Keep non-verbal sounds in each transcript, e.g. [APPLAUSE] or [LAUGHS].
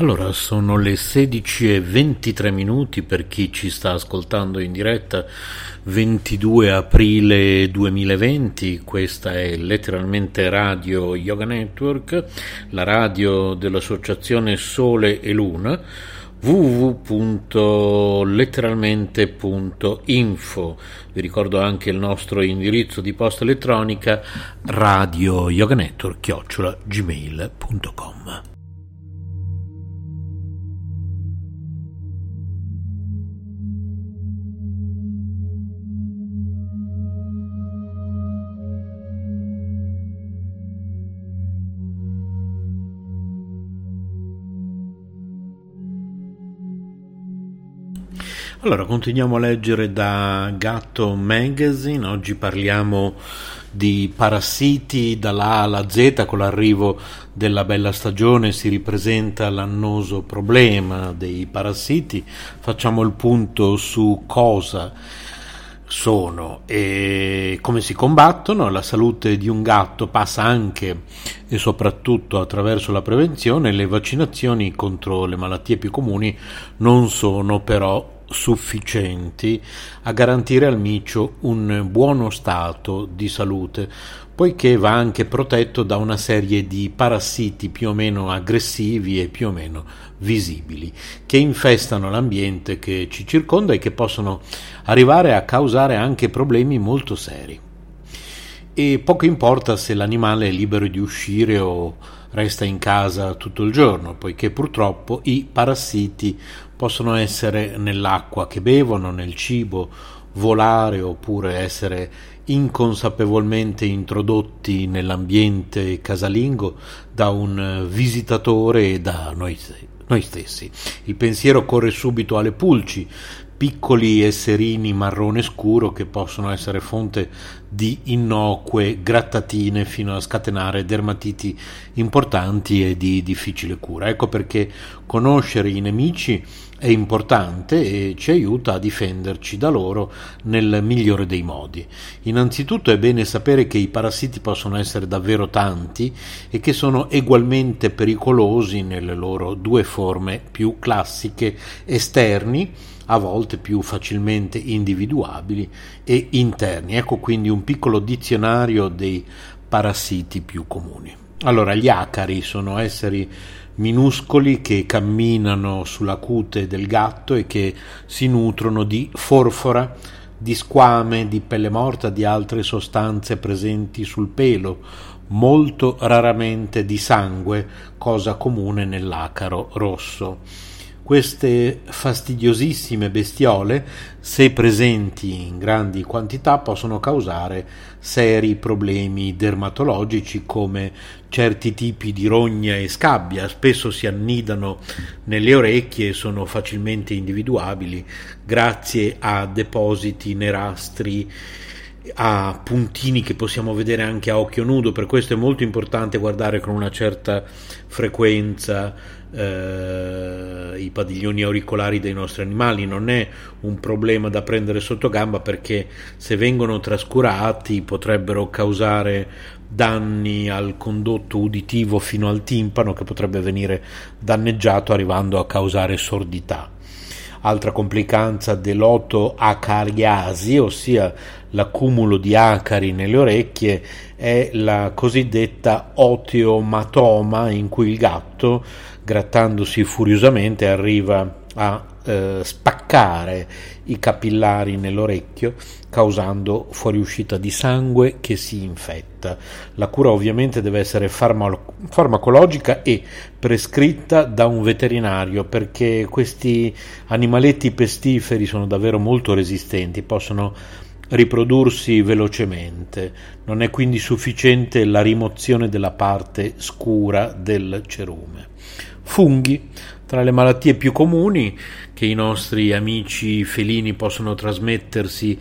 Allora, sono le 16 e 23 minuti per chi ci sta ascoltando in diretta, 22 aprile 2020, questa è letteralmente Radio Yoga Network, la radio dell'associazione Sole e Luna www.letteralmente.info vi ricordo anche il nostro indirizzo di posta elettronica radio Allora, continuiamo a leggere da Gatto Magazine, oggi parliamo di parassiti dalla A alla Z, con l'arrivo della bella stagione si ripresenta l'annoso problema dei parassiti, facciamo il punto su cosa sono e come si combattono. La salute di un gatto passa anche e soprattutto attraverso la prevenzione, le vaccinazioni contro le malattie più comuni non sono però sufficienti a garantire al micio un buono stato di salute, poiché va anche protetto da una serie di parassiti più o meno aggressivi e più o meno visibili, che infestano l'ambiente che ci circonda e che possono arrivare a causare anche problemi molto seri. E poco importa se l'animale è libero di uscire o resta in casa tutto il giorno, poiché purtroppo i parassiti possono essere nell'acqua che bevono, nel cibo, volare oppure essere inconsapevolmente introdotti nell'ambiente casalingo da un visitatore e da noi, noi stessi. Il pensiero corre subito alle pulci, piccoli esserini marrone scuro che possono essere fonte di innocue grattatine fino a scatenare dermatiti importanti e di difficile cura. Ecco perché conoscere i nemici è importante e ci aiuta a difenderci da loro nel migliore dei modi. Innanzitutto è bene sapere che i parassiti possono essere davvero tanti e che sono egualmente pericolosi nelle loro due forme più classiche esterni a volte più facilmente individuabili e interni. Ecco quindi un piccolo dizionario dei parassiti più comuni. Allora, gli acari sono esseri minuscoli che camminano sulla cute del gatto e che si nutrono di forfora, di squame, di pelle morta, di altre sostanze presenti sul pelo, molto raramente di sangue, cosa comune nell'acaro rosso. Queste fastidiosissime bestiole, se presenti in grandi quantità, possono causare seri problemi dermatologici come certi tipi di rogna e scabbia, spesso si annidano nelle orecchie e sono facilmente individuabili grazie a depositi nerastri a puntini che possiamo vedere anche a occhio nudo, per questo è molto importante guardare con una certa frequenza eh, i padiglioni auricolari dei nostri animali, non è un problema da prendere sotto gamba perché se vengono trascurati potrebbero causare danni al condotto uditivo fino al timpano che potrebbe venire danneggiato arrivando a causare sordità. Altra complicanza dell'otoacariasi, ossia l'accumulo di acari nelle orecchie, è la cosiddetta oteomatoma in cui il gatto, grattandosi furiosamente, arriva a eh, spaccare i capillari nell'orecchio causando fuoriuscita di sangue che si infetta. La cura ovviamente deve essere farma- farmacologica e prescritta da un veterinario perché questi animaletti pestiferi sono davvero molto resistenti, possono riprodursi velocemente. Non è quindi sufficiente la rimozione della parte scura del cerume. Funghi Tra le malattie più comuni che i nostri amici felini possono trasmettersi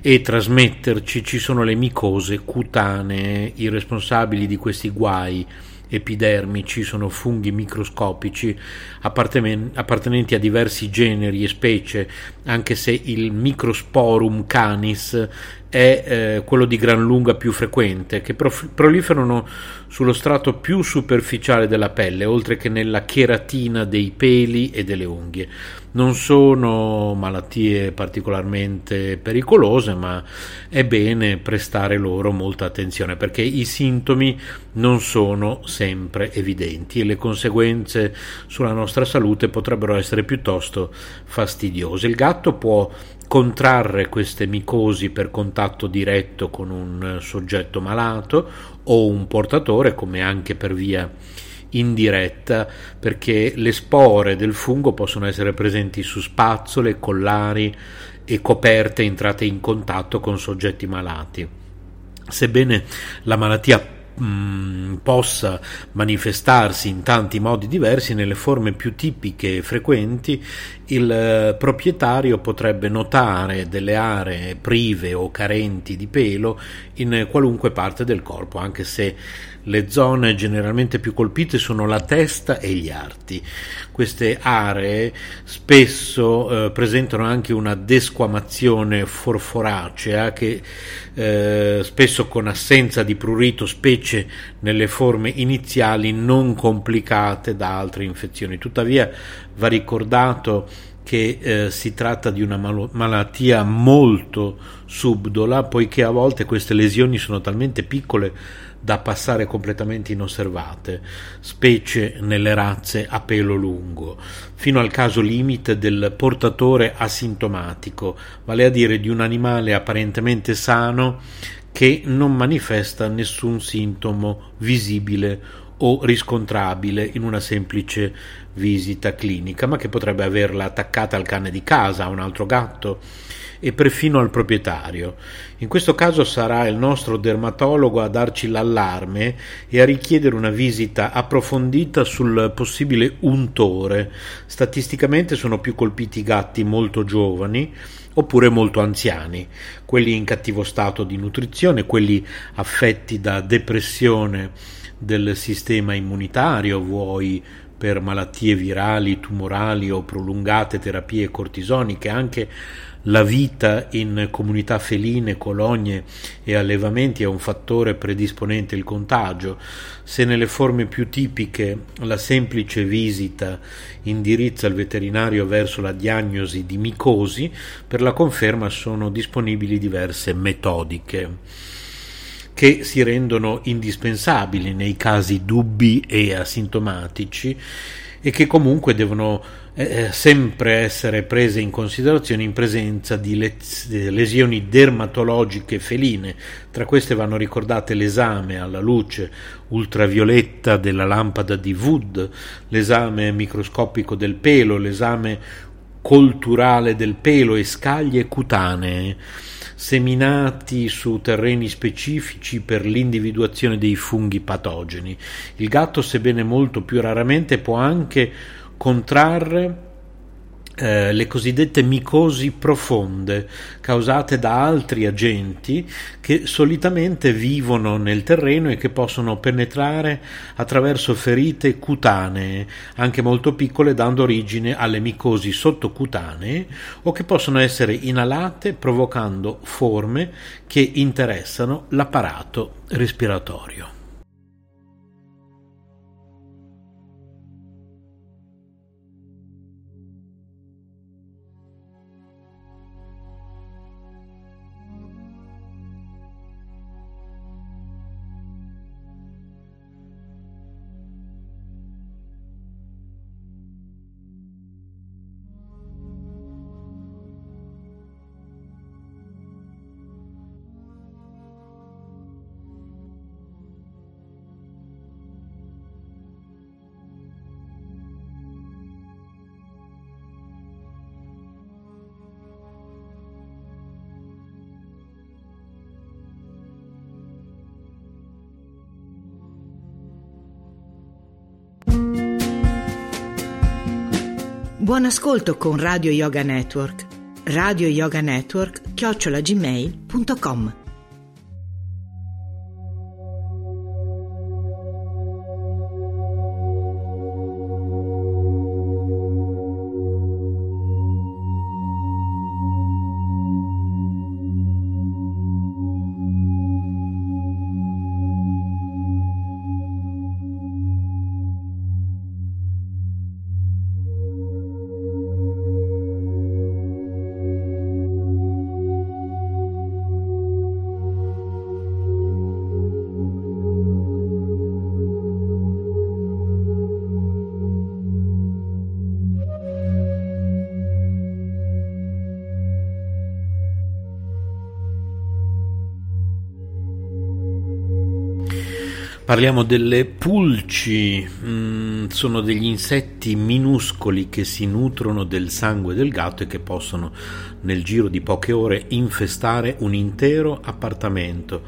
e trasmetterci ci sono le micose cutanee, i responsabili di questi guai epidermici sono funghi microscopici appartenenti a diversi generi e specie, anche se il Microsporum canis è eh, quello di gran lunga più frequente, che prof- proliferano sullo strato più superficiale della pelle, oltre che nella cheratina dei peli e delle unghie. Non sono malattie particolarmente pericolose, ma è bene prestare loro molta attenzione perché i sintomi non sono sempre evidenti e le conseguenze sulla nostra salute potrebbero essere piuttosto fastidiose. Il gatto può contrarre queste micosi per contatto diretto con un soggetto malato o un portatore, come anche per via indiretta, perché le spore del fungo possono essere presenti su spazzole, collari e coperte entrate in contatto con soggetti malati. Sebbene la malattia mh, possa manifestarsi in tanti modi diversi, nelle forme più tipiche e frequenti, il eh, proprietario potrebbe notare delle aree prive o carenti di pelo in qualunque parte del corpo, anche se le zone generalmente più colpite sono la testa e gli arti. Queste aree spesso eh, presentano anche una desquamazione forforacea che eh, spesso con assenza di prurito, specie nelle forme iniziali non complicate da altre infezioni. Tuttavia va ricordato che eh, si tratta di una mal- malattia molto subdola, poiché a volte queste lesioni sono talmente piccole da passare completamente inosservate, specie nelle razze a pelo lungo, fino al caso limite del portatore asintomatico, vale a dire di un animale apparentemente sano che non manifesta nessun sintomo visibile o riscontrabile in una semplice visita clinica, ma che potrebbe averla attaccata al cane di casa, a un altro gatto e perfino al proprietario. In questo caso sarà il nostro dermatologo a darci l'allarme e a richiedere una visita approfondita sul possibile untore. Statisticamente sono più colpiti i gatti molto giovani oppure molto anziani, quelli in cattivo stato di nutrizione, quelli affetti da depressione del sistema immunitario, vuoi per malattie virali, tumorali o prolungate terapie cortisoniche, anche la vita in comunità feline, colonie e allevamenti è un fattore predisponente al contagio. Se nelle forme più tipiche la semplice visita indirizza il veterinario verso la diagnosi di micosi, per la conferma sono disponibili diverse metodiche che si rendono indispensabili nei casi dubbi e asintomatici e che comunque devono eh, sempre essere prese in considerazione in presenza di lesioni dermatologiche feline. Tra queste vanno ricordate l'esame alla luce ultravioletta della lampada di Wood, l'esame microscopico del pelo, l'esame colturale del pelo e scaglie cutanee seminati su terreni specifici per l'individuazione dei funghi patogeni. Il gatto, sebbene molto più raramente, può anche contrarre eh, le cosiddette micosi profonde causate da altri agenti che solitamente vivono nel terreno e che possono penetrare attraverso ferite cutanee, anche molto piccole, dando origine alle micosi sottocutanee o che possono essere inalate provocando forme che interessano l'apparato respiratorio. Ascolto con Radio Yoga Network. Radio Yoga Network chiocciolagmail.com Parliamo delle pulci, mm, sono degli insetti minuscoli che si nutrono del sangue del gatto e che possono nel giro di poche ore infestare un intero appartamento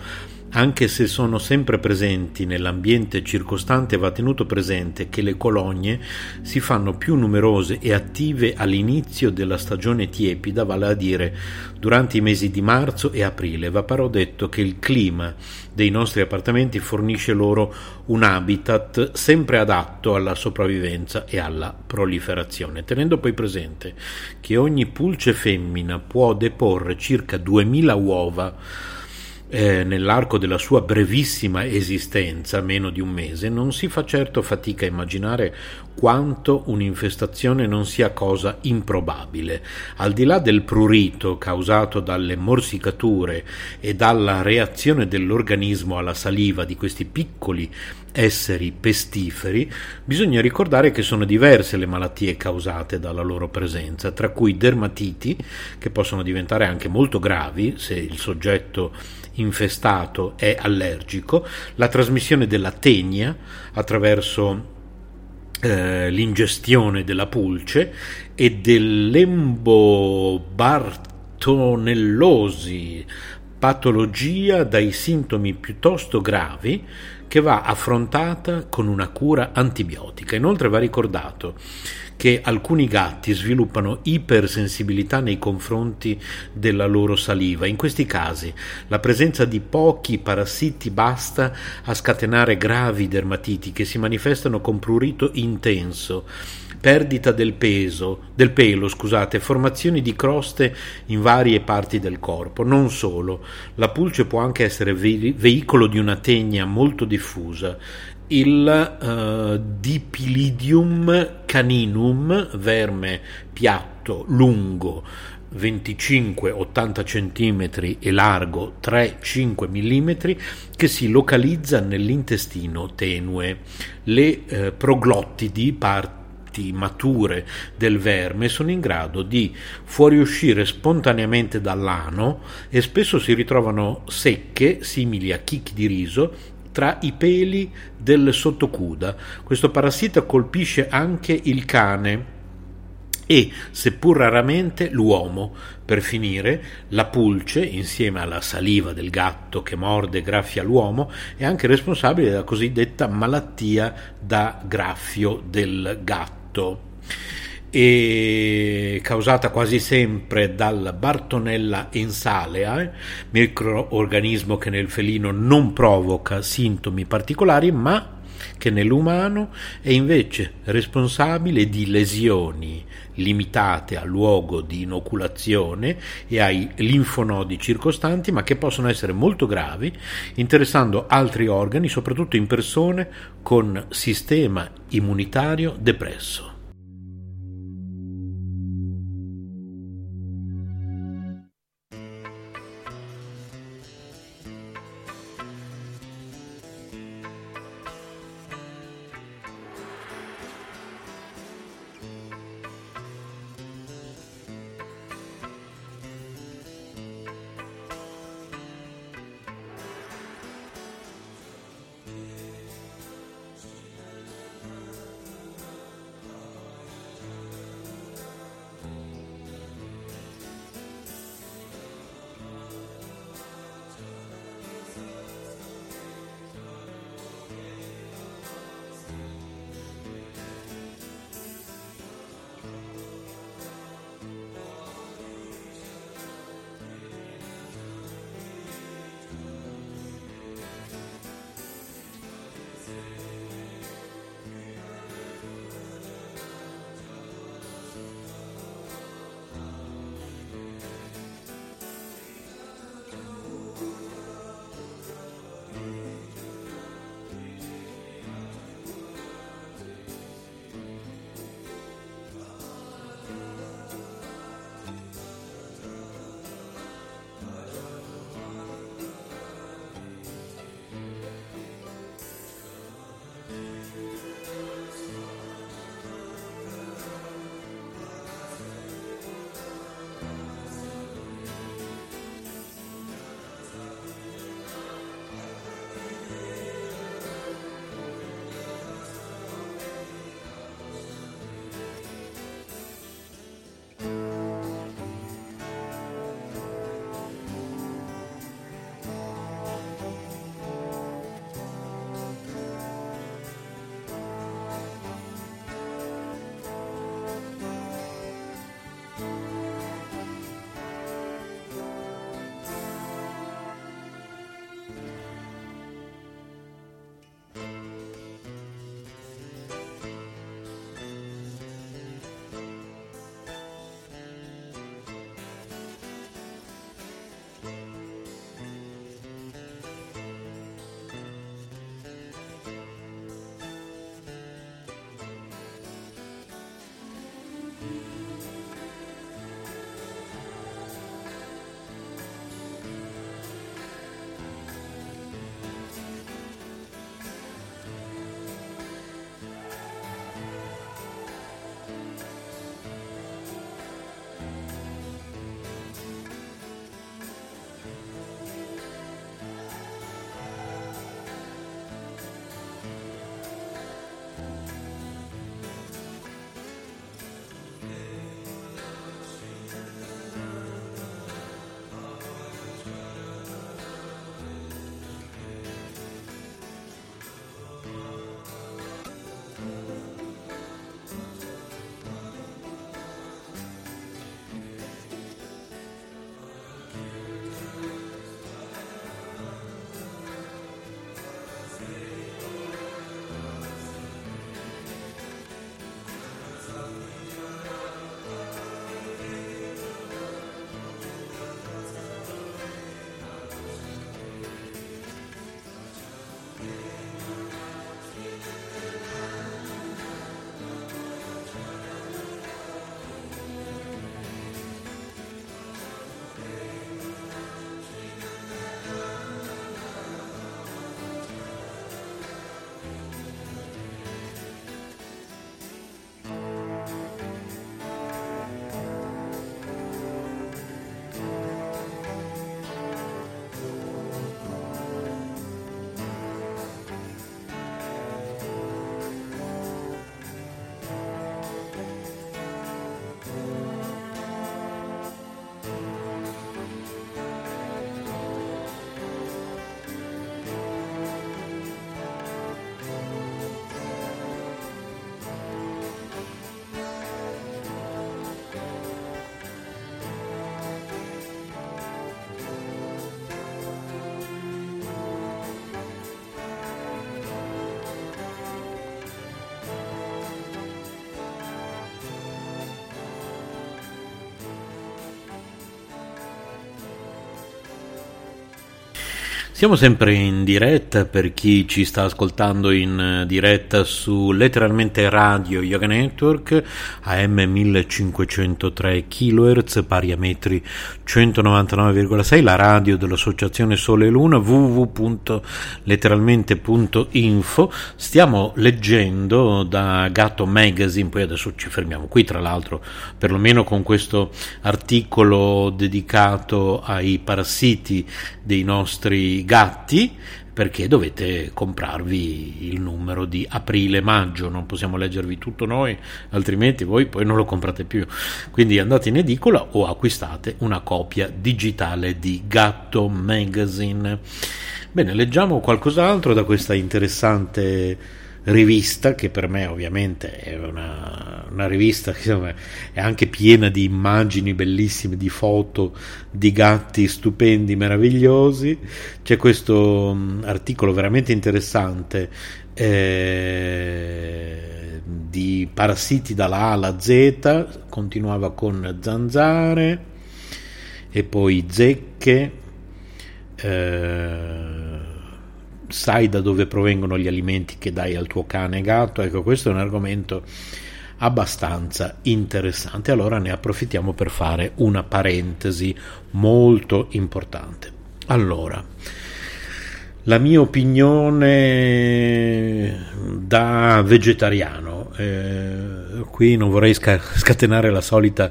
anche se sono sempre presenti nell'ambiente circostante, va tenuto presente che le colonie si fanno più numerose e attive all'inizio della stagione tiepida, vale a dire durante i mesi di marzo e aprile. Va però detto che il clima dei nostri appartamenti fornisce loro un habitat sempre adatto alla sopravvivenza e alla proliferazione, tenendo poi presente che ogni pulce femmina può deporre circa 2000 uova eh, nell'arco della sua brevissima esistenza, meno di un mese, non si fa certo fatica a immaginare quanto un'infestazione non sia cosa improbabile. Al di là del prurito causato dalle morsicature e dalla reazione dell'organismo alla saliva di questi piccoli esseri pestiferi, bisogna ricordare che sono diverse le malattie causate dalla loro presenza, tra cui dermatiti, che possono diventare anche molto gravi se il soggetto infestato è allergico, la trasmissione della tenia attraverso eh, l'ingestione della pulce e dell'embobartonellosi, patologia dai sintomi piuttosto gravi che va affrontata con una cura antibiotica. Inoltre va ricordato che alcuni gatti sviluppano ipersensibilità nei confronti della loro saliva. In questi casi la presenza di pochi parassiti basta a scatenare gravi dermatiti che si manifestano con prurito intenso perdita del peso, del pelo, scusate, formazioni di croste in varie parti del corpo. Non solo, la pulce può anche essere veicolo di una tegna molto diffusa il uh, Dipilidium caninum, verme piatto, lungo 25-80 cm e largo 3-5 mm, che si localizza nell'intestino tenue. Le uh, proglottidi, parti mature del verme sono in grado di fuoriuscire spontaneamente dall'ano e spesso si ritrovano secche, simili a chicchi di riso, tra i peli del sottocuda. Questo parassita colpisce anche il cane e, seppur raramente, l'uomo. Per finire, la pulce, insieme alla saliva del gatto che morde e graffia l'uomo, è anche responsabile della cosiddetta malattia da graffio del gatto e causata quasi sempre dal Bartonella ensalea, microorganismo che nel felino non provoca sintomi particolari, ma che nell'umano è invece responsabile di lesioni limitate al luogo di inoculazione e ai linfonodi circostanti, ma che possono essere molto gravi, interessando altri organi, soprattutto in persone con sistema immunitario depresso. Siamo sempre in diretta per chi ci sta ascoltando in diretta su letteralmente Radio Yoga Network AM 1503 kHz pari a metri 199,6 la radio dell'associazione Sole e Luna www.letteralmente.info stiamo leggendo da Gatto Magazine poi adesso ci fermiamo qui tra l'altro perlomeno con questo articolo dedicato ai parassiti dei nostri gatti perché dovete comprarvi il numero di aprile-maggio, non possiamo leggervi tutto noi, altrimenti voi poi non lo comprate più. Quindi andate in edicola o acquistate una copia digitale di Gatto Magazine. Bene, leggiamo qualcos'altro da questa interessante rivista che per me ovviamente è una, una rivista che insomma, è anche piena di immagini bellissime, di foto di gatti stupendi, meravigliosi. C'è questo um, articolo veramente interessante eh, di parassiti dalla A alla Z, continuava con zanzare e poi zecche. Eh, sai da dove provengono gli alimenti che dai al tuo cane gatto? Ecco, questo è un argomento abbastanza interessante. Allora ne approfittiamo per fare una parentesi molto importante. Allora, la mia opinione da vegetariano, eh, qui non vorrei scatenare la solita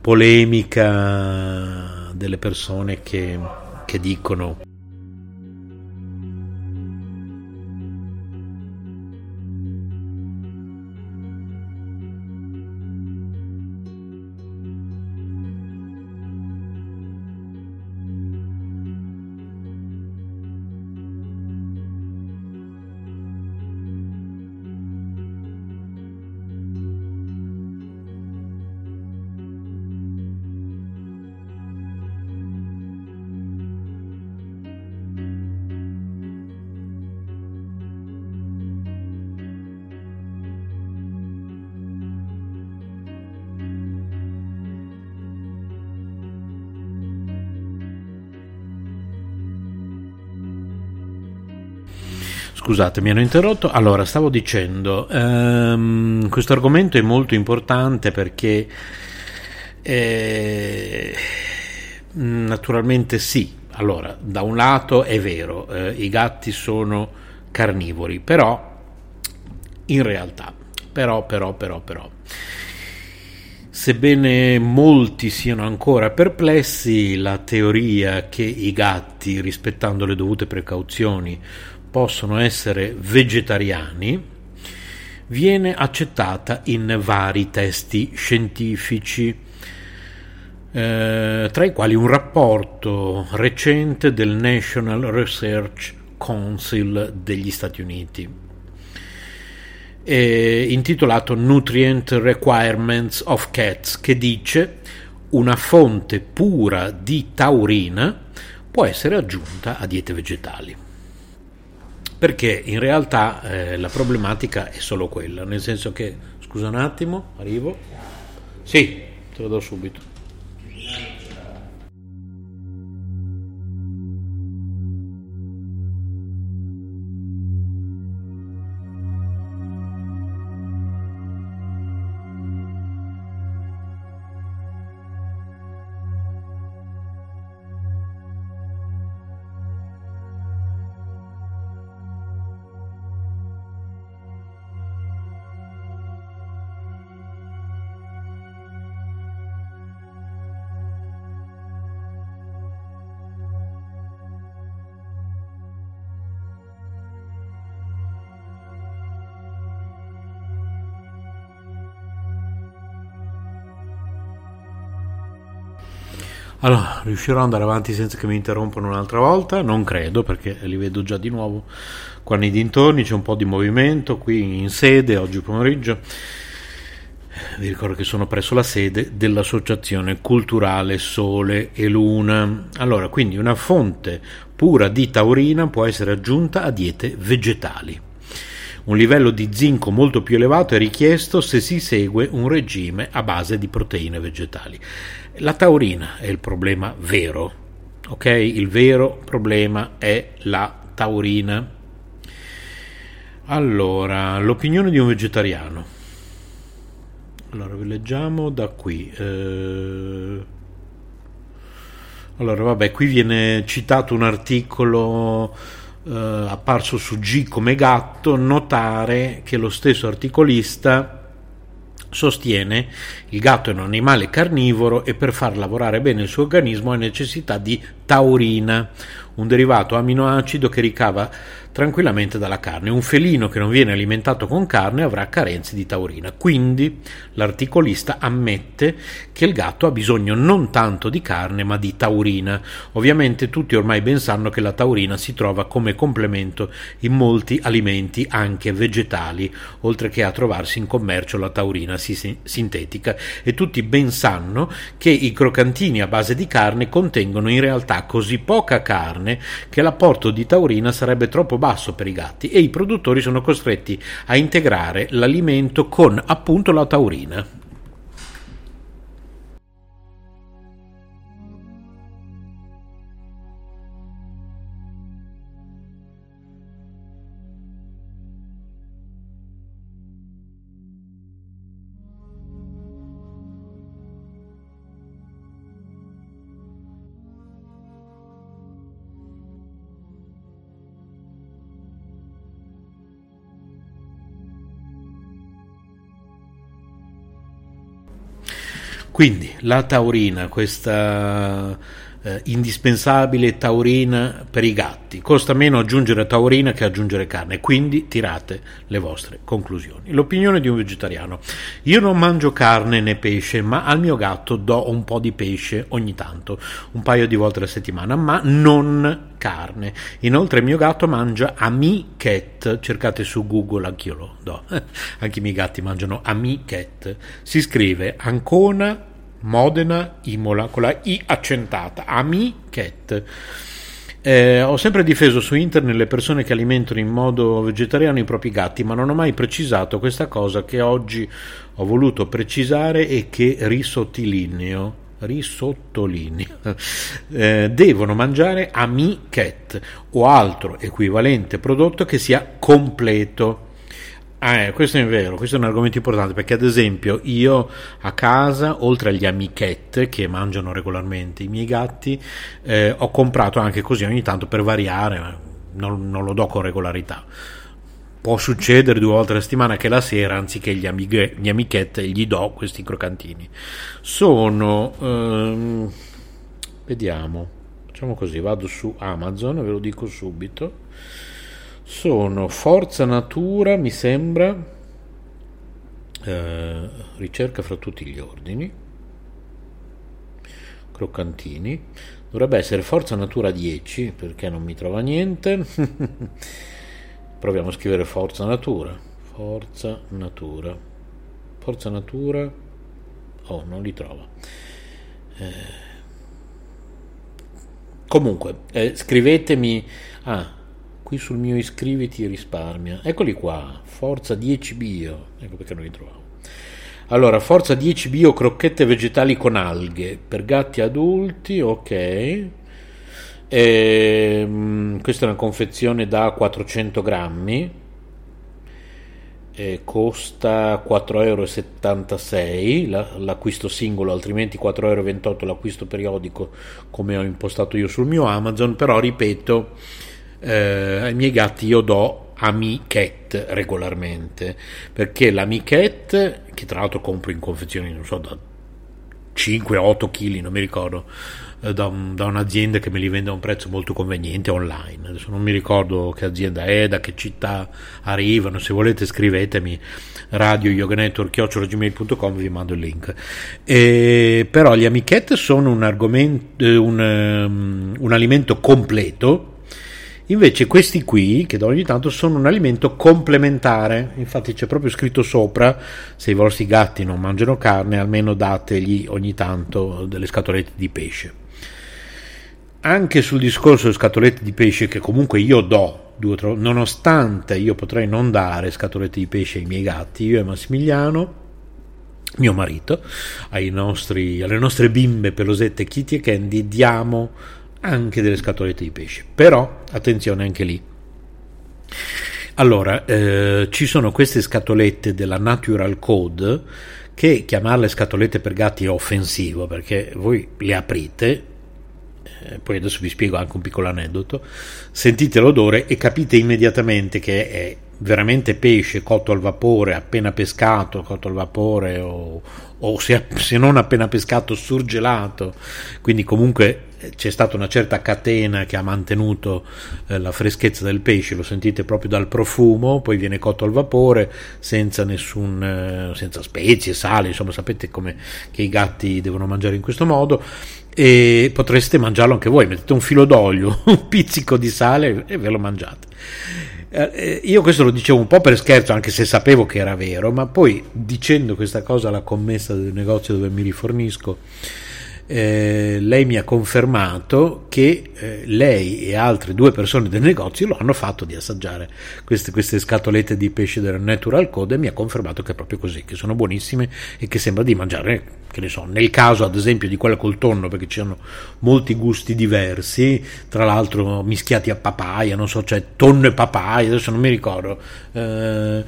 polemica delle persone che, che dicono Scusate, mi hanno interrotto. Allora, stavo dicendo, um, questo argomento è molto importante perché eh, naturalmente sì. Allora, da un lato è vero, eh, i gatti sono carnivori, però in realtà, però, però, però, però, sebbene molti siano ancora perplessi, la teoria che i gatti, rispettando le dovute precauzioni, possono essere vegetariani viene accettata in vari testi scientifici, eh, tra i quali un rapporto recente del National Research Council degli Stati Uniti, eh, intitolato Nutrient Requirements of Cats, che dice una fonte pura di taurina può essere aggiunta a diete vegetali perché in realtà eh, la problematica è solo quella, nel senso che, scusa un attimo, arrivo, sì, te lo do subito. Allora, riuscirò ad andare avanti senza che mi interrompano un'altra volta? Non credo, perché li vedo già di nuovo qua nei dintorni, c'è un po' di movimento qui in sede oggi pomeriggio. Vi ricordo che sono presso la sede dell'Associazione Culturale Sole e Luna. Allora, quindi una fonte pura di taurina può essere aggiunta a diete vegetali. Un livello di zinco molto più elevato è richiesto se si segue un regime a base di proteine vegetali. La taurina è il problema vero, ok? Il vero problema è la taurina. Allora, l'opinione di un vegetariano. Allora, vi leggiamo da qui. Eh... Allora, vabbè, qui viene citato un articolo eh, apparso su G come gatto, notare che lo stesso articolista sostiene il gatto è un animale carnivoro e per far lavorare bene il suo organismo ha necessità di taurina, un derivato aminoacido che ricava tranquillamente dalla carne. Un felino che non viene alimentato con carne avrà carenze di taurina. Quindi l'articolista ammette che il gatto ha bisogno non tanto di carne ma di taurina. Ovviamente tutti ormai ben sanno che la taurina si trova come complemento in molti alimenti anche vegetali, oltre che a trovarsi in commercio la taurina sintetica e tutti ben sanno che i croccantini a base di carne contengono in realtà così poca carne che l'apporto di taurina sarebbe troppo basso per i gatti e i produttori sono costretti a integrare l'alimento con appunto la taurina. Quindi la taurina, questa eh, indispensabile taurina per i gatti, costa meno aggiungere taurina che aggiungere carne, quindi tirate le vostre conclusioni. L'opinione di un vegetariano. Io non mangio carne né pesce, ma al mio gatto do un po' di pesce ogni tanto, un paio di volte alla settimana, ma non carne. Inoltre il mio gatto mangia amichette, cercate su Google, anch'io lo do, [LAUGHS] anche i miei gatti mangiano amichette. Si scrive Ancona Modena, Imola, con la I accentata, Amichette. Eh, ho sempre difeso su internet le persone che alimentano in modo vegetariano i propri gatti, ma non ho mai precisato questa cosa che oggi ho voluto precisare e che risottolineo. Risottolineo. [LAUGHS] Eh, devono mangiare amichette o altro equivalente prodotto che sia completo Ah, eh, questo è vero, questo è un argomento importante perché ad esempio io a casa, oltre agli amichette che mangiano regolarmente i miei gatti, eh, ho comprato anche così ogni tanto per variare, ma non, non, lo do con regolarità. Può succedere due volte alla settimana che la sera, anziché gli, amighe, gli amichette, gli do questi croccantini. Sono, ehm, vediamo, facciamo così, vado su Amazon, ve lo dico subito sono Forza Natura, mi sembra, eh, ricerca fra tutti gli ordini, croccantini, dovrebbe essere Forza Natura 10 perché non mi trova niente, [LAUGHS] proviamo a scrivere Forza Natura, Forza Natura, Forza Natura, oh non li trova. Eh, comunque, eh, scrivetemi, ah, qui sul mio iscriviti risparmia. Eccoli qua forza 10 bio. Ecco perché non li trovavo. Allora forza 10 bio crocchette vegetali con alghe. Per gatti adulti ok. E, ehm, questa è una confezione da 400 grammi. E costa 4,76 euro l'acquisto singolo altrimenti 4,28 euro l'acquisto periodico come ho impostato io sul mio Amazon. Però ripeto eh, ai miei gatti io do amichette regolarmente perché l'amichette che tra l'altro compro in confezioni non so da 5-8 kg non mi ricordo eh, da, un, da, un'azienda che me li vende a un prezzo molto conveniente online. Adesso non mi ricordo che azienda è da che città arrivano se volete scrivetemi radio yoganetwork.com vi mando il link. E, però gli amichette sono un argomento un, um, un alimento completo Invece questi qui, che da ogni tanto, sono un alimento complementare, infatti c'è proprio scritto sopra, se i vostri gatti non mangiano carne, almeno dategli ogni tanto delle scatolette di pesce. Anche sul discorso delle scatolette di pesce, che comunque io do, nonostante io potrei non dare scatolette di pesce ai miei gatti, io e Massimiliano, mio marito, nostri, alle nostre bimbe pelosette Kitty e Candy diamo anche delle scatolette di pesce. Però attenzione anche lì. Allora, eh, ci sono queste scatolette della Natural Code che chiamarle scatolette per gatti è offensivo perché voi le aprite, eh, poi adesso vi spiego anche un piccolo aneddoto, sentite l'odore e capite immediatamente che è veramente pesce cotto al vapore, appena pescato, cotto al vapore o, o se, se, non appena pescato surgelato, quindi comunque eh, c'è stata una certa catena che ha mantenuto eh, la freschezza del pesce, lo sentite proprio dal profumo, poi viene cotto al vapore senza nessun eh, senza spezie, sale, insomma sapete come che i gatti devono mangiare in questo modo e potreste mangiarlo anche voi, mettete un filo d'olio, [LAUGHS] un pizzico di sale e ve lo mangiate. Eh, io questo lo dicevo un po' per scherzo, anche se sapevo che era vero, ma poi dicendo questa cosa alla commessa del negozio dove mi rifornisco, eh, lei mi ha confermato che eh, lei e altre due persone del negozio lo hanno fatto di assaggiare queste, queste, scatolette di pesce della Natural Code e mi ha confermato che è proprio così, che sono buonissime e che sembra di mangiare, che ne so, nel caso ad esempio di quella col tonno, perché ci sono molti gusti diversi, tra l'altro mischiati a papaya, non so, cioè tonno e papaya, adesso non mi ricordo. Eh,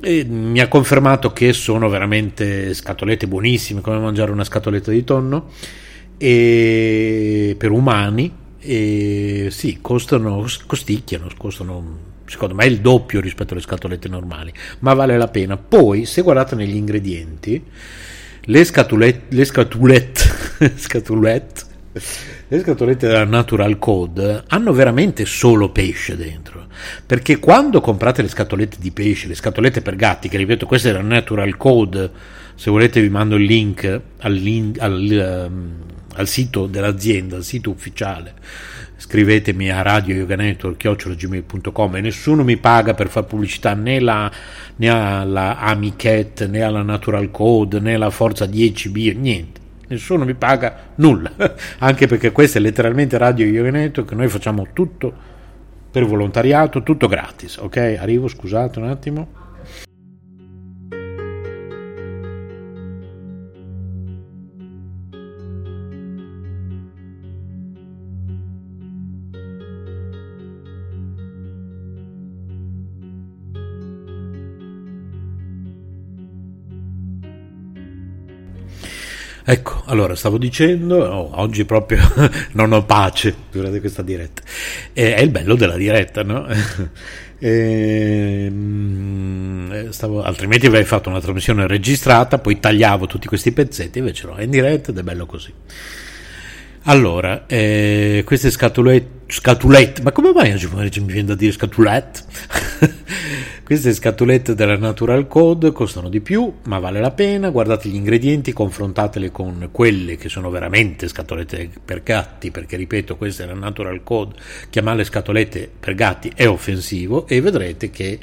e mi ha confermato che sono veramente scatolette buonissime, come mangiare una scatoletta di tonno e per umani e sì, costano, costicchiano, costano secondo me il doppio rispetto alle scatolette normali, ma vale la pena. Poi, se guardate negli ingredienti, le scatolette, le scatolette, [LAUGHS] scatolette le scatolette della Natural Code hanno veramente solo pesce dentro. Perché quando comprate le scatolette di pesce, le scatolette per gatti, che ripeto, questa è la Natural Code, se volete vi mando il link al, al, um, al sito dell'azienda, al sito ufficiale. Scrivetemi a radio yoga network e nessuno mi paga per fare pubblicità né, la, né alla Amicat né alla Natural Code né alla Forza 10B, niente nessuno mi paga nulla, [LAUGHS] anche perché questa è letteralmente Radio Yoga Network, noi facciamo tutto per volontariato, tutto gratis, ok? Arrivo, scusate un attimo. Ecco, allora stavo dicendo, oh, oggi proprio [LAUGHS] non ho pace durante questa diretta. E, è il bello della diretta, no? [LAUGHS] ehm, stavo, altrimenti avrei fatto una trasmissione registrata, poi tagliavo tutti questi pezzetti, invece no, è in diretta ed è bello così. Allora, eh, queste scatolette, scatulette, ma come mai oggi mi viene da dire scatulette? [LAUGHS] queste scatolette della Natural Code costano di più, ma vale la pena. Guardate gli ingredienti, confrontatele con quelle che sono veramente scatolette per gatti, perché ripeto, questa è la Natural Code. Chiamarle scatolette per gatti è offensivo e vedrete che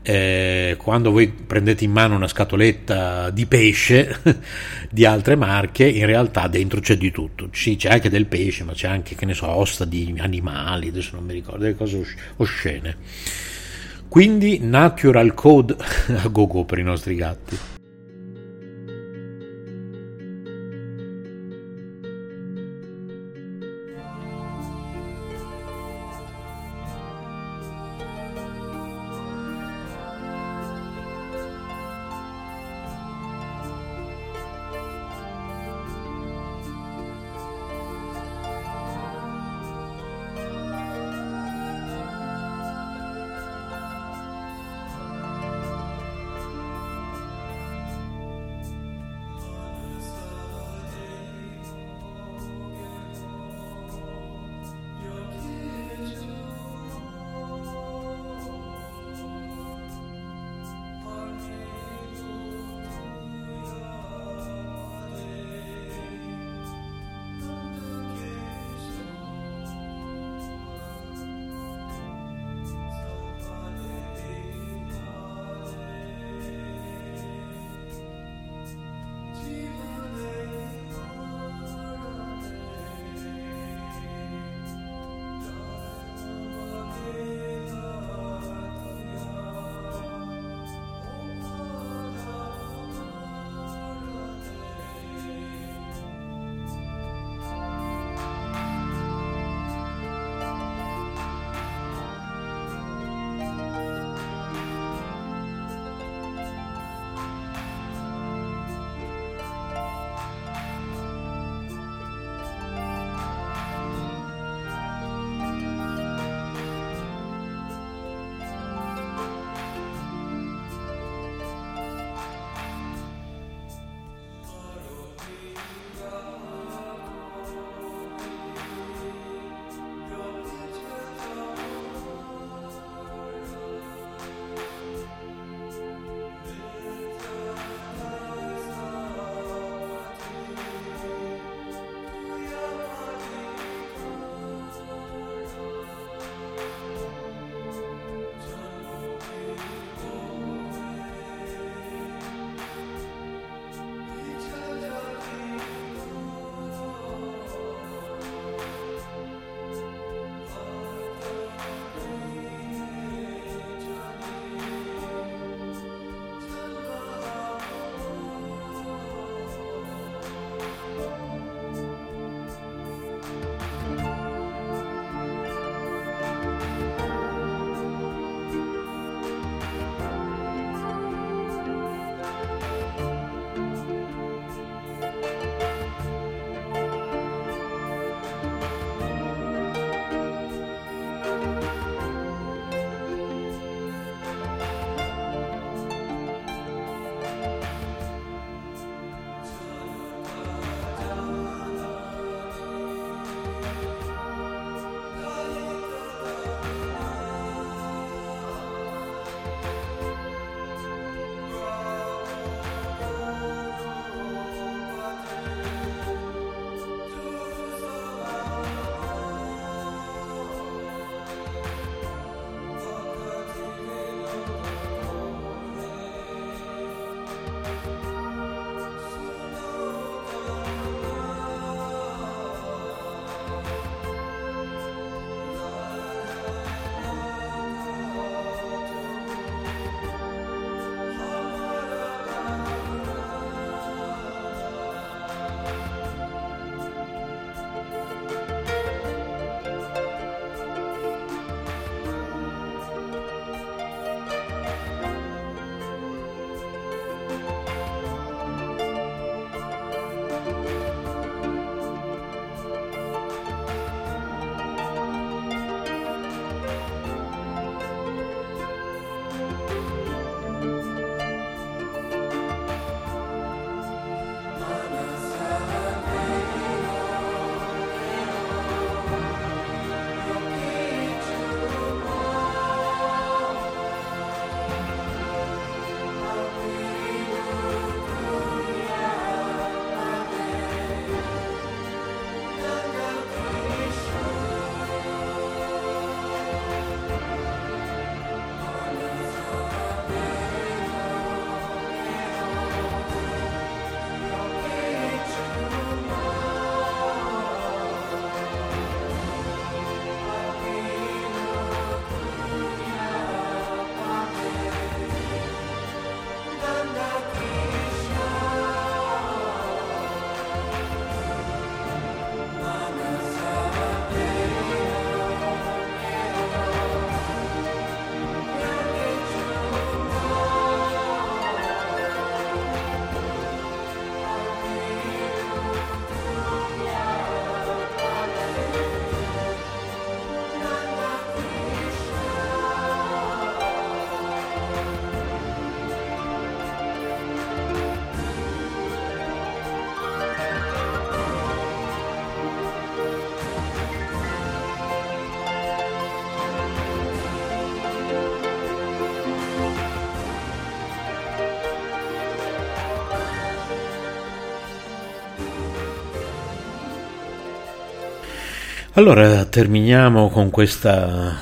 eh, quando voi prendete in mano una scatoletta di pesce [LAUGHS] di altre marche, in realtà dentro c'è di tutto. Sì, c'è anche del pesce, ma c'è anche, che ne so, ossa di animali, adesso non mi ricordo, delle cose oscene. Quindi Natural Code [LAUGHS] a go go per i nostri gatti. Allora terminiamo con questa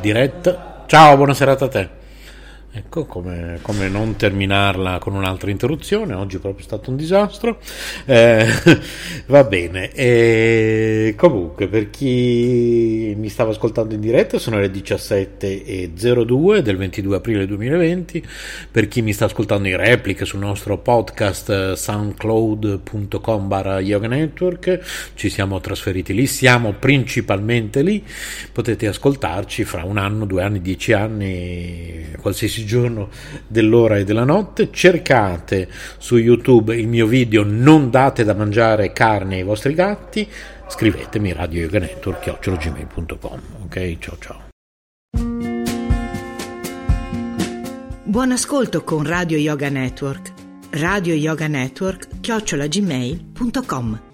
diretta. Ciao, buona serata a te. Ecco come, come, non terminarla con un'altra interruzione, oggi è proprio stato un disastro. Eh, [LAUGHS] va bene, e comunque per chi mi stava ascoltando in diretta sono le 17.02 del 22 aprile 2020, per chi mi sta ascoltando in repliche sul nostro podcast eh, soundcloud.com barra yoga network, ci siamo trasferiti lì, siamo principalmente lì, potete ascoltarci fra un anno, due anni, dieci anni, qualsiasi giorno dell'ora e della notte. Cercate su YouTube il mio video Non date da mangiare carne ai vostri gatti. Scrivetemi radio yoga network chiocciologmail.com. Ok, ciao ciao. Buon ascolto con Radio Yoga Network. Radio Yoga Network chiocciolagmail.com